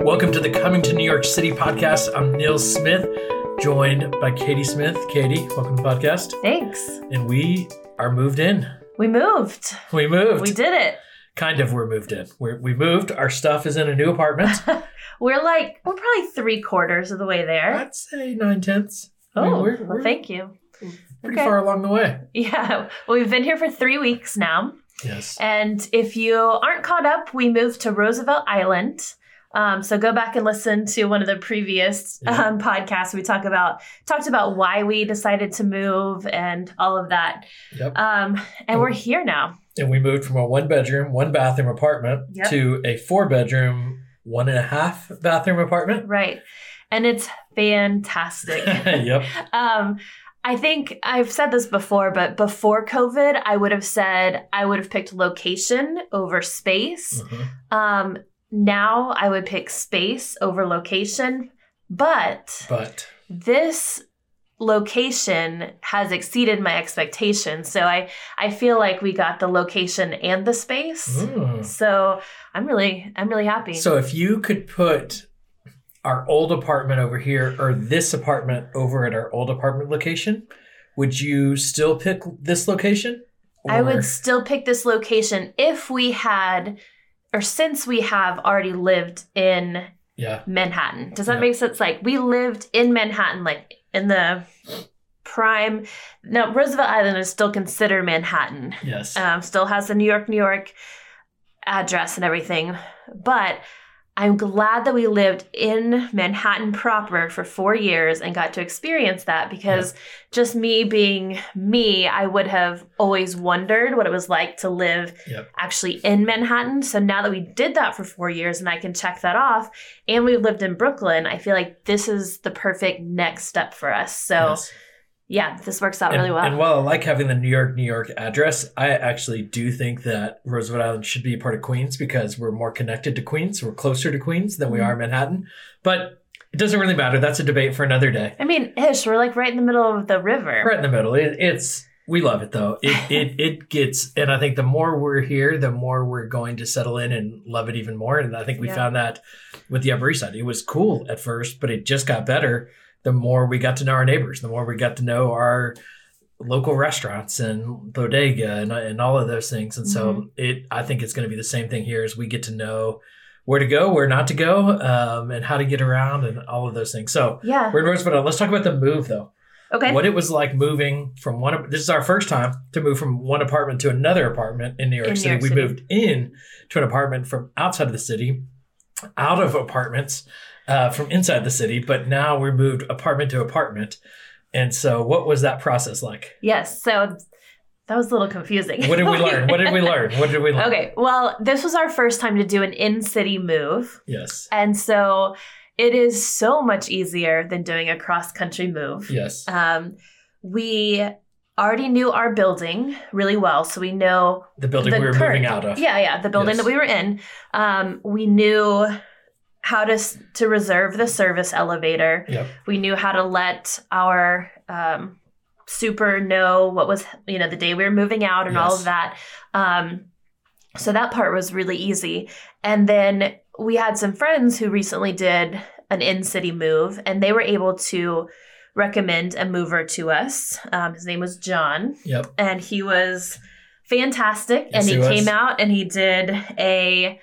Welcome to the Coming to New York City podcast. I'm Neil Smith, joined by Katie Smith. Katie, welcome to the podcast. Thanks. And we are moved in. We moved. We moved. We did it. Kind of, we're moved in. We're, we moved. Our stuff is in a new apartment. We're like, we're probably three quarters of the way there. I'd say nine tenths. I Oh, mean, we're, well, we're thank you. pretty okay. far along the way. Yeah. Well, we've been here for three weeks now. Yes. And if you aren't caught up, we moved to Roosevelt Island. Um, so go back and listen to one of the previous Yeah. um, podcasts. We talk about talked about why we decided to move and all of that. Yep. Um, and we're here now. And we moved from a one bedroom, one bathroom apartment Yep. to a four bedroom, one and a half bathroom apartment. Right. And it's fantastic. yep. Um, I think I've said this before, but before COVID, I would have said I would have picked location over space. Mhm. Um, now I would pick space over location, but But this location has exceeded my expectations. So I I feel like we got the location and the space. Mm. So I'm really I'm really happy. So if you could put our old apartment over here or this apartment over at our old apartment location, would you still pick this location? I would still pick this location if we had, or since we have already lived in Yeah. Manhattan. Does that Yeah. make sense? Like we lived in Manhattan, like in the prime. Now Roosevelt Island is still considered Manhattan. Yes. Um, still has the New York, New York address and everything. But I'm glad that we lived in Manhattan proper for four years and got to experience that because just me being me, I would have always wondered what it was like to live Yep. actually in Manhattan. So now that we did that for four years and I can check that off, and we've lived in Brooklyn, I feel like this is the perfect next step for us. So Yes. Yeah, this works out and, really well. and while I like having the New York, New York address, I actually do think that Roosevelt Island should be a part of Queens because we're more connected to Queens. We're closer to Queens than we Mhm. are Manhattan. But it doesn't really matter. That's a debate for another day. I mean, ish, we're like right in the middle of the river. Right in the middle. It, it's we love it though. It, it it gets, and I think the more we're here, the more we're going to settle in and love it even more. And I think we Yeah. found that with the Upper East Side. It was cool at first, but it just got better the more we got to know our neighbors, the more we got to know our local restaurants and bodega and, and all of those things. And so it, I think it's going to be the same thing here as we get to know where to go, where not to go, um, and how to get around and all of those things. So Yeah. we're in Roosevelt. Let's talk about the move though Okay. what it was like moving from one. This is our first time to move from one apartment to another apartment in New York In New City. York we City. moved in to an apartment from outside of the city, out of apartments uh, from inside the city, but now we moved apartment to apartment. And so, what was that process like? Yes. So that was a little confusing. What did we learn? What did we learn? What did we learn? Okay. Well, this was our first time to do an in city move. Yes. And so it is so much easier than doing a cross country move. Yes. Um, we already knew our building really well. So we know The building the we were current- moving out of. Yeah, yeah, the building Yes. that we were in. Um, we knew how to to reserve the service elevator. Yep. We knew how to let our um, super know what was you know the day we were moving out and all of that. Um, so that part was really easy. And then we had some friends who recently did an in city move, and they were able to recommend a mover to us. Um, his name was John Yep. and he was fantastic Yes, and he, he came out and he did a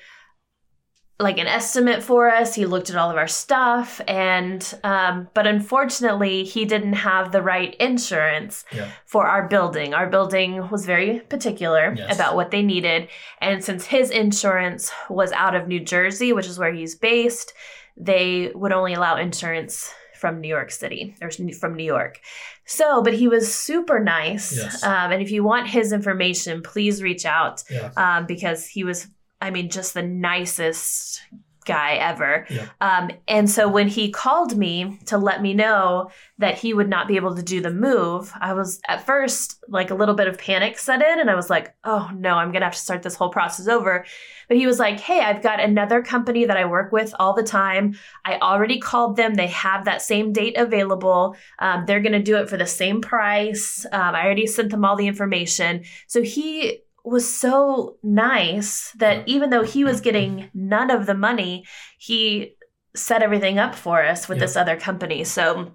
like an estimate for us he looked at all of our stuff and um, but unfortunately he didn't have the right insurance Yep. for our building our building was very particular Yes. about what they needed and since his insurance was out of new jersey which is where he's based they would only allow insurance from New York City or from New York. So, but he was super nice. Yes. Um, and if you want his information, please reach out Yeah. um, because he was, I mean, just the nicest guy ever. Yeah. Um, and so when he called me to let me know that he would not be able to do the move, I was at first like a little bit of panic set in, and I was like, oh no, I'm gonna have to start this whole process over. But he was like, hey, I've got another company that I work with all the time. I already called them. They have that same date available. Um, they're going to do it for the same price. Um, I already sent them all the information. So he was so nice that Yeah. even though he was getting none of the money, he set everything up for us with Yep. this other company. So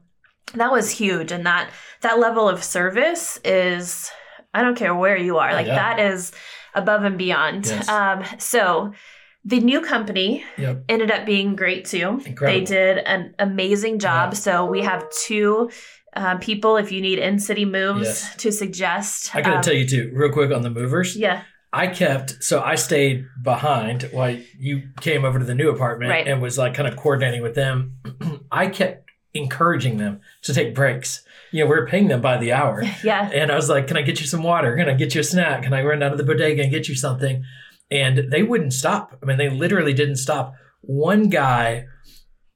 that was huge, and that that level of service is I don't care where you are, like Yeah. that is above and beyond. Yes. Um, so the new company Yep. ended up being great too. Incredible. They did an amazing job. Yeah. So we have two um, people if you need in city moves Yes. to suggest. I gotta Um, tell you too, real quick on the movers. Yeah, I kept so I stayed behind while you came over to the new apartment Right. and was like kind of coordinating with them. I kept encouraging them to take breaks. You know, we are paying them by the hour. yeah, And I was like, Can I get you some water? Can I get you a snack? Can I run out of the bodega and get you something? And they wouldn't stop. I mean, they literally didn't stop. One guy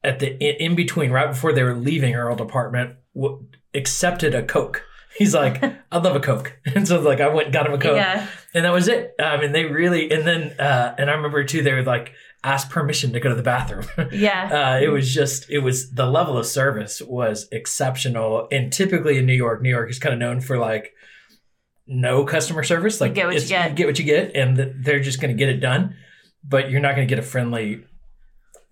at the in, in between, right before they were leaving our old apartment, w- accepted a Coke. He's like, I love a Coke. And so like I went and got him a Coke yeah, and that was it. I mean, they really, and then, uh, and I remember too, they would like ask permission to go to the bathroom. yeah. uh, it was just, it was the level of service was exceptional. And typically in New York, New York is kind of known for like no customer service. Like get what you get. get what you get, and they're just going to get it done. But you're not going to get a friendly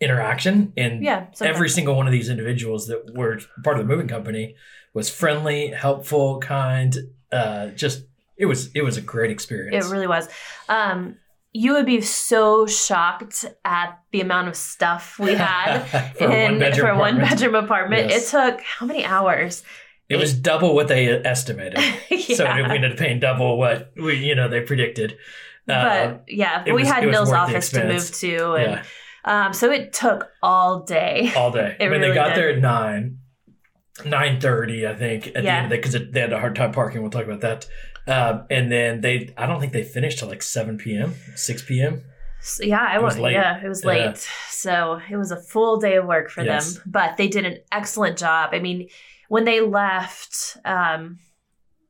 interaction. And Yeah, every single one of these individuals that were part of the moving company was friendly, helpful, kind. Uh, just it was it was a great experience. It really was. Um, you would be so shocked at the amount of stuff we had for in one bedroom for a one apartment. bedroom apartment. Yes. It took how many hours? It was double what they estimated. yeah. So we ended up paying double what we you know they predicted. Uh, but yeah, it we was- had it Neil's office to move to, and yeah, um, so it took all day. all day. It I mean, they got did. there at nine, nine thirty, I think, at the end of the because they had a hard time parking. We'll talk about that. Um, and then they, I don't think they finished till like seven p.m., six p.m. So, yeah, I It was late. Yeah, it was Yeah. late. So it was a full day of work for Yes. them, but they did an excellent job. I mean, when they left, um,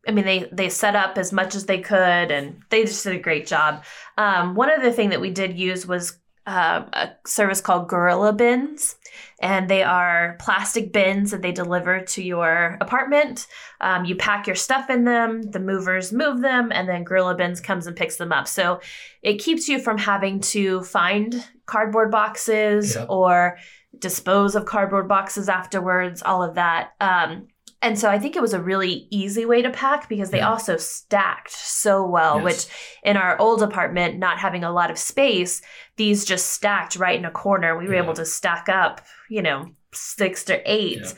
I mean, they they set up as much as they could, and they just did a great job. Um, one other thing that we did use was uh, a service called Gorilla Bins, and they are plastic bins that they deliver to your apartment. Um, you pack your stuff in them, the movers move them, and then Gorilla Bins comes and picks them up. So it keeps you from having to find cardboard boxes or dispose of cardboard boxes afterwards, all of that. Um, and so I think it was a really easy way to pack because they Yeah. also stacked so well, Yes. which in our old apartment, not having a lot of space, these just stacked right in a corner. We were Yeah. able to stack up, you know, six to eight Yeah.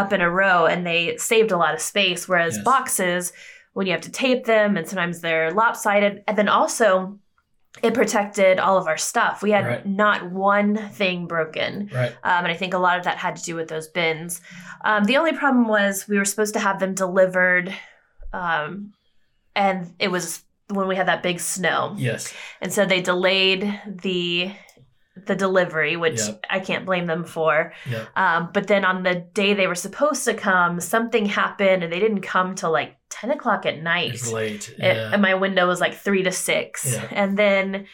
up in a row, and they saved a lot of space. Whereas Yes. boxes, when you have to tape them, and sometimes they're lopsided, and then also it protected all of our stuff. We had Right. not one thing broken. Right. Um, and I think a lot of that had to do with those bins. Um, the only problem was we were supposed to have them delivered, um, and it was when we had that big snow, Yes. and so they delayed the the delivery, which Yep. I can't blame them for. Yep. Um, but then on the day they were supposed to come, something happened, and they didn't come till like ten o'clock at night. It's late. It- Yeah. and my window was like three to six, Yeah. and then.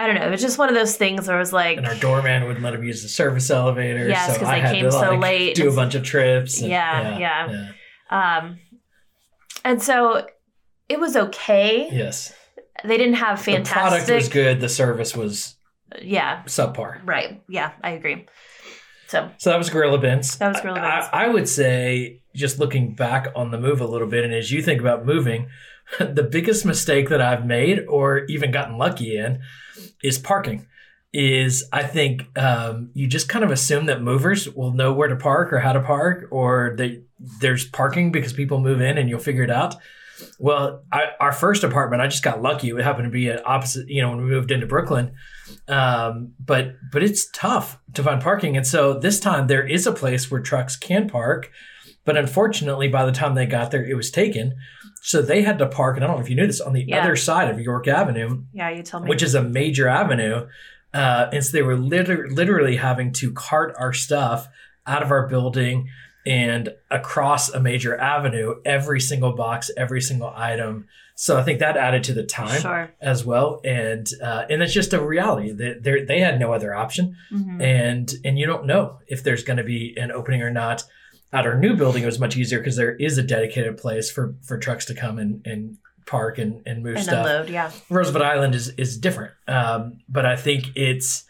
I don't know. It was just one of those things where it was like, and our doorman wouldn't let him use the service elevator. Yes, so 'cause I came to, so like, late. Do a bunch of trips. and- Yeah, yeah. yeah. Um, and so it was okay. Yes. They didn't have fantastic. The product was good. The service was Yeah, subpar. right. Yeah, I agree. So So that was Gorilla Bins. That was Gorilla Bins. I, I would say, just looking back on the move a little bit, and as you think about moving, the biggest mistake that I've made, or even gotten lucky in, is parking. Is I think um, you just kind of assume that movers will know where to park or how to park, or that there's parking because people move in and you'll figure it out. Well, I, our first apartment, I just got lucky. It happened to be at opposite, you know, when we moved into Brooklyn. Um, but but it's tough to find parking, and so this time there is a place where trucks can park, but unfortunately, by the time they got there, it was taken. So they had to park, and I don't know if you knew this, on the Yeah. other side of York Avenue, yeah, you tell me. which is a major avenue. Uh, and so they were liter- literally having to cart our stuff out of our building and across a major avenue, every single box, every single item. So I think that added to the time sure. as well, and uh, and it's just a reality that they they had no other option, Mhm. and and you don't know if there's going to be an opening or not. At our new building, it was much easier because there is a dedicated place for for trucks to come and and park and and move And stuff. unload. Yeah. Roosevelt Island is is different, um, but I think it's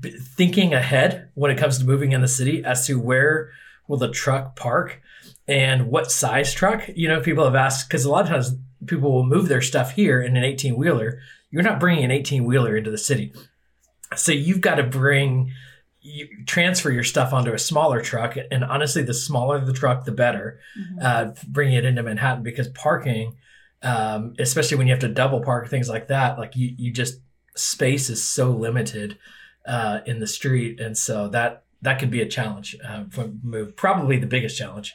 b- thinking ahead when it comes to moving in the city as to where will the truck park and what size truck. You know, people have asked because a lot of times people will move their stuff here in an 18 wheeler. You're not bringing an 18 wheeler into the city. So you've got to bring, you transfer your stuff onto a smaller truck. And honestly, the smaller the truck, the better. Uh, bringing it into Manhattan because parking, um, especially when you have to double park things like that, like you, you just space is so limited uh, in the street, and so that that could be a challenge uh, for move. Probably the biggest challenge.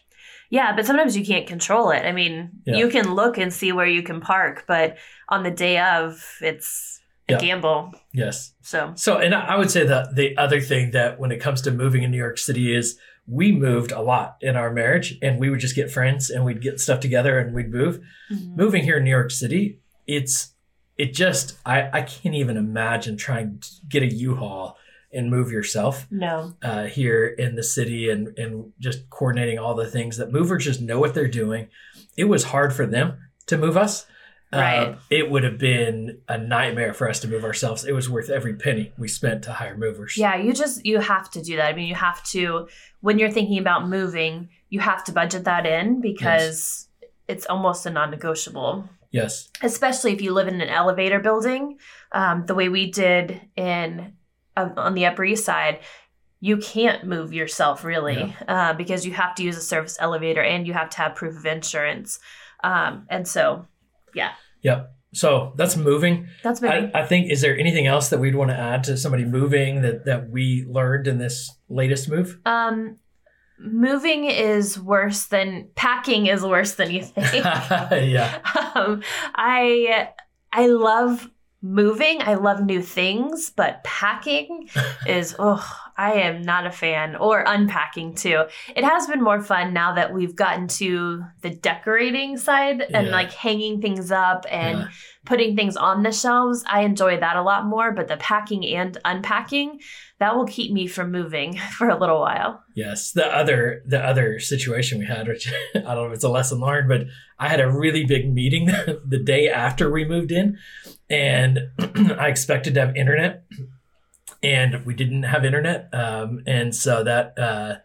Yeah, but sometimes you can't control it. I mean, Yeah. you can look and see where you can park, but on the day of, it's a Yeah. gamble. Yes. So, So, and I I would say that the other thing that when it comes to moving in New York City is we moved a lot in our marriage, and we would just get friends and we'd get stuff together and we'd move. Moving here in New York City, it's it just I I can't even imagine trying to get a U-Haul and move yourself no. uh, here in the city and and just coordinating all the things that movers just know what they're doing. It was hard for them to move us. Right. Uh, it would have been a nightmare for us to move ourselves. It was worth every penny we spent to hire movers. Yeah, you just, you have to do that. I mean, you have to, when you're thinking about moving, you have to budget that in because it's almost a non negotiable. Yes. especially if you live in an elevator building, um, the way we did in on the Upper East Side, you can't move yourself really uh, because you have to use a service elevator and you have to have proof of insurance. Um, and so, yeah. Yep. So that's moving. that's maybe. I, I think. Is there anything else that we'd want to add to somebody moving that that we learned in this latest move? um, moving is worse than packing is worse than you think. yeah. um, I I love moving. I love new things, but packing is oh, I am not a fan. Or unpacking too. It has been more fun now that we've gotten to the decorating side and Yeah. like hanging things up and Yeah. putting things on the shelves. I enjoy that a lot more. But the packing and unpacking that will keep me from moving for a little while. Yes, the other the other situation we had, which I don't know if it's a lesson learned, but I had a really big meeting the day after we moved in, and I expected to have internet, and we didn't have internet, um, and so that uh,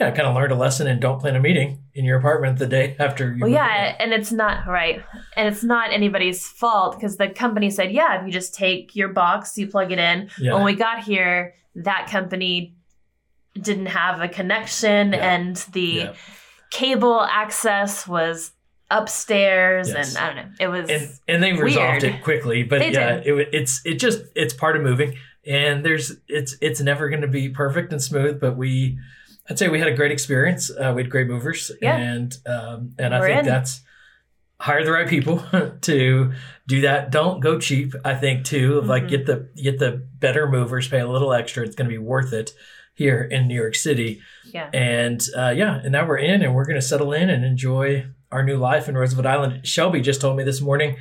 yeah, I kind of learned a lesson and don't plan a meeting in your apartment the day after you. Well, yeah, and it's not right, and it's not anybody's fault because the company said, yeah, if you just take your box, you plug it in. yeah, When we got here, that company didn't have a connection, Yeah. and the yeah. cable access was upstairs, Yes. and I don't know, it was. and and they resolved Weird. it quickly but They yeah it, it's it just it's part of moving and there's it's it's never going to be perfect and smooth but we i'd say we had a great experience uh, we had great movers Yeah. and um and i We're think in. that's hire the right people to do that don't go cheap i think too like Mhm. get the get the better movers pay a little extra it's going to be worth it here in new york city yeah. and uh, yeah, and now we're in and we're going to settle in and enjoy our new life in Roosevelt Island. Shelby just told me this morning,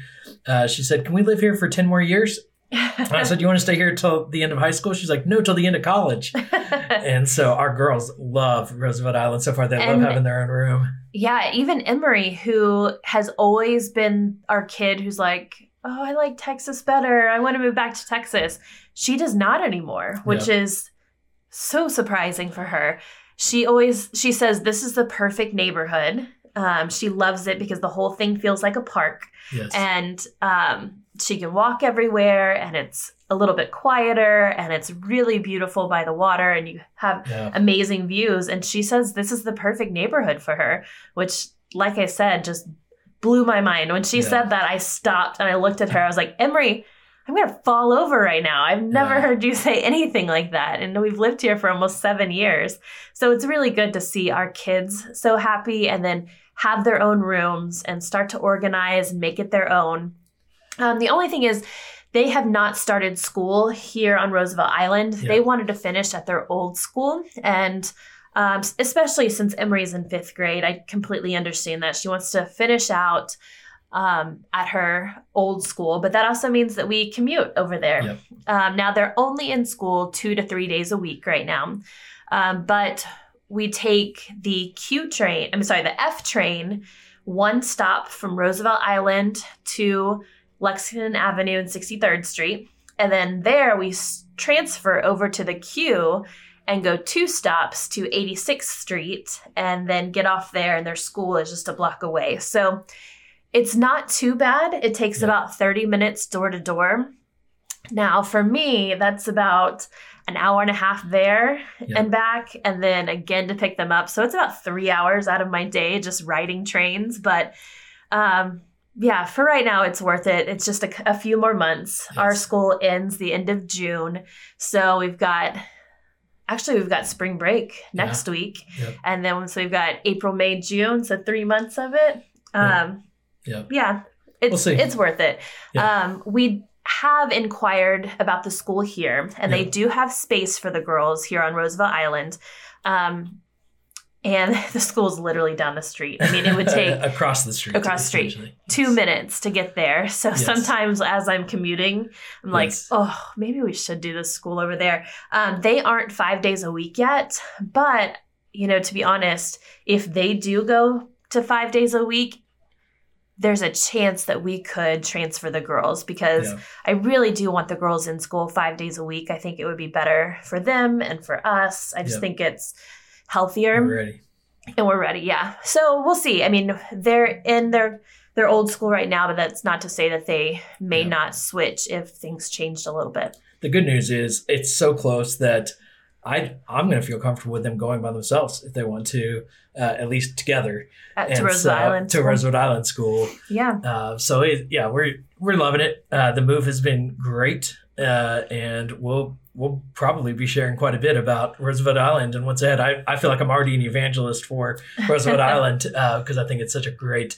uh, she said, Can we live here for 10 more years? And I said, Do You want to stay here till the end of high school? She's like, No, till the end of college. and so our girls love Roosevelt Island so far. They love having their own room. Yeah, even Emery, who has always been our kid who's like, oh, I like Texas better. I want to move back to Texas. She does not anymore, which is so surprising for her. She always she says this is the perfect neighborhood. Um, she loves it because the whole thing feels like a park, Yes. and um, she can walk everywhere, and it's a little bit quieter, and it's really beautiful by the water, and you have yeah. amazing views. And she says this is the perfect neighborhood for her, which, like I said, just blew my mind. When she Yeah. said that, I stopped and I looked at her. I was like, Emery, I'm going to fall over right now. I've never Yeah. heard you say anything like that. And we've lived here for almost seven years. So it's really good to see our kids so happy and then have their own rooms and start to organize and make it their own. Um, the only thing is, they have not started school here on Roosevelt Island. Yeah. They wanted to finish at their old school. And um, especially since Emery's in fifth grade, I completely understand that. She wants to finish out um, at her old school, but that also means that we commute over there. Yep. Um, now, they're only in school two to three days a week right now. Um, but we take the Q train, I'm sorry, the F train, one stop from Roosevelt Island to Lexington Avenue and 63rd Street. And then there we s- transfer over to the Q and go two stops to 86th Street and then get off there, and their school is just a block away. So it's not too bad. It takes Yeah. about 30 minutes door to door. Now, for me, that's about an hour and a half there Yeah. and back, and then again to pick them up. So it's about three hours out of my day just riding trains. But um, yeah, for right now, it's worth it. It's just a, a few more months. Our school ends the end of June. So we've got, actually, we've got spring break next week. Yep. And then so we've got April, May, June. So three months of it. Yeah. Um, Yep. yeah, it's We'll see. it's worth it. Yeah. Um, we have inquired about the school here, and they do have space for the girls here on Roosevelt Island. Um, and the school's literally down the street. I mean, it would take across the street. Across the street. essentially. two Yes. minutes to get there. So Yes. sometimes as I'm commuting, I'm like, Yes. oh, maybe we should do this school over there. Um, they aren't five days a week yet, but you know, to be honest, if they do go to five days a week, there's a chance that we could transfer the girls because Yeah. I really do want the girls in school five days a week. I think it would be better for them and for us. I just Yeah. think it's healthier We're ready. and we're ready yeah so we'll see i mean they're in their their old school right now but that's not to say that they may not switch if things changed a little bit The good news is it's so close that I I'm going to feel comfortable with them going by themselves if they want to, uh, at least together. at And to Roosevelt so- Island To Roosevelt Island School. yeah Uh, so it, yeah, we're we're loving it. Uh, the move has been great, uh, and we'll we'll probably be sharing quite a bit about Roosevelt Island and what's ahead. I, I feel like I'm already an evangelist for Roosevelt Island because I think it's such a great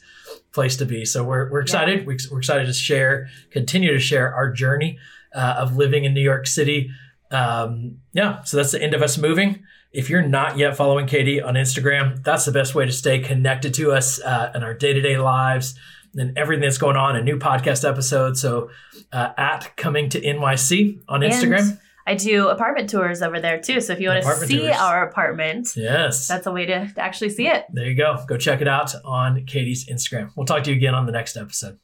place to be. So we're we're excited. We, we're excited to share, continue to share our journey uh, of living in New York City. Um, yeah, so that's the end of us moving. If you're not yet following Katie on Instagram, that's the best way to stay connected to us uh, in our day to day lives and everything that's going on, a new podcast episode. So uh, at coming to NYC on Instagram. And i do apartment tours over there too so if you want to see tours. our apartment yes. that's a way to, to actually see it there you go. Go check it out on Katie's Instagram. We'll talk to you again on the next episode.